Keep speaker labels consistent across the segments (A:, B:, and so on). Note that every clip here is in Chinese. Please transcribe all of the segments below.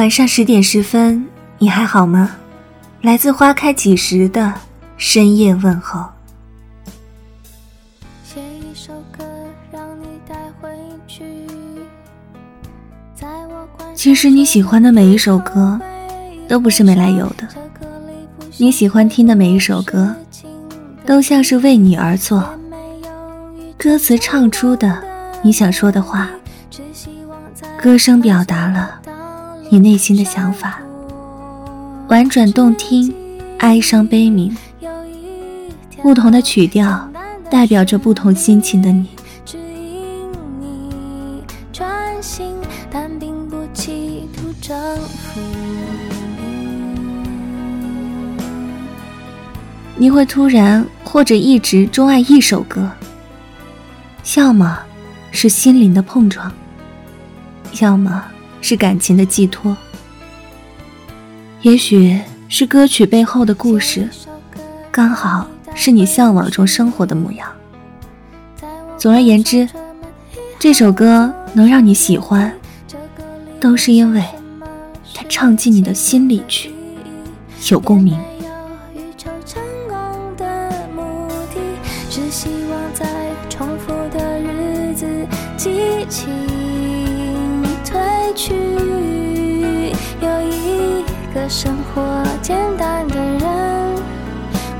A: 晚上十点十分，你还好吗？来自花开几时的深夜问候。其实你喜欢的每一首歌，都不是没来由的。你喜欢听的每一首歌，都像是为你而作。歌词唱出的你想说的话，歌声表达了你内心的想法，婉转动听，哀伤悲鸣，不同的曲调代表着不同心情的你。你会突然或者一直钟爱一首歌。要么是心灵的碰撞，要么是感情的寄托，也许是歌曲背后的故事，刚好是你向往中生活的模样。总而言之，这首歌能让你喜欢，都是因为它唱进你的心里去，有共鸣。去，有一个生活简单的人，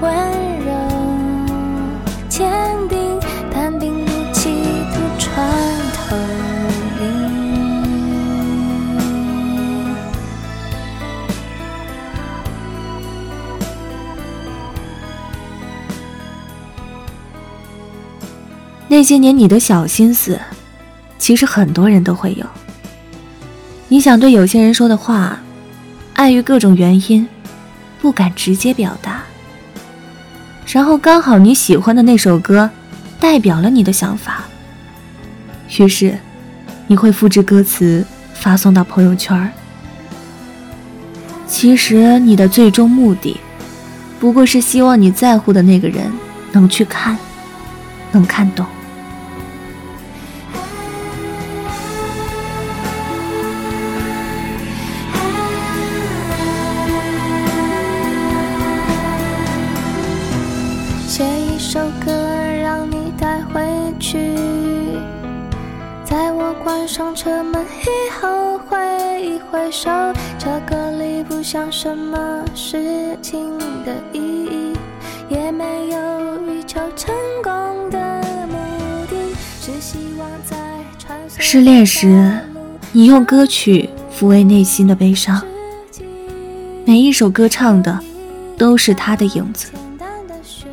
A: 温柔坚定，但并不企图穿透你。那些年你的小心思。其实很多人都会有。你想对有些人说的话，碍于各种原因，不敢直接表达。然后刚好你喜欢的那首歌，代表了你的想法。于是，你会复制歌词发送到朋友圈。其实你的最终目的，不过是希望你在乎的那个人能去看，能看懂。在我关上车门以后挥一挥手，这个里不像什么事情的意义，也没有欲求成功的目的，只希望在失恋时，你用歌曲抚慰内心的悲伤，每一首歌唱的都是他的影子。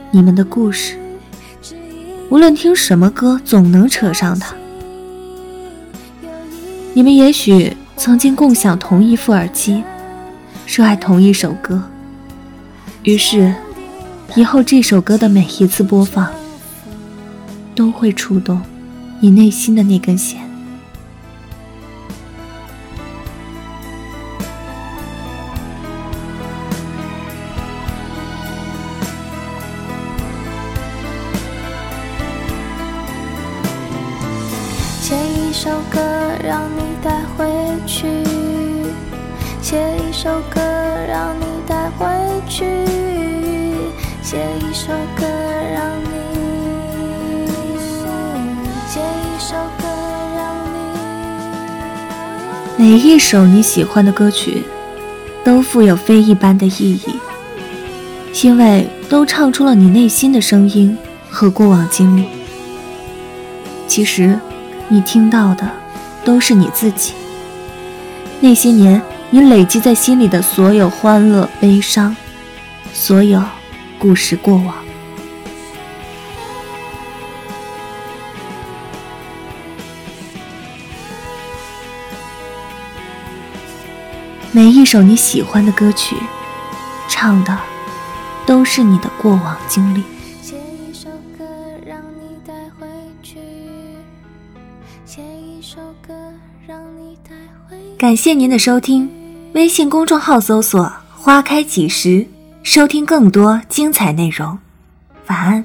A: 你们的故事，无论听什么歌，总能扯上他。你们也许曾经共享同一副耳机，热爱同一首歌，于是以后这首歌的每一次播放，都会触动你内心的那根弦。写一首歌让你带回去，写一首歌让你带回去，写一首歌让你，写一首歌让你。每一首你喜欢的歌曲，都富有非一般的意义，因为都唱出了你内心的声音和过往经历。其实。你听到的都是你自己。那些年，你累积在心里的所有欢乐、悲伤，所有故事过往。每一首你喜欢的歌曲，唱的都是你的过往经历。写一首歌，让你带回去感谢您的收听，微信公众号搜索“花开几时”，收听更多精彩内容。晚安。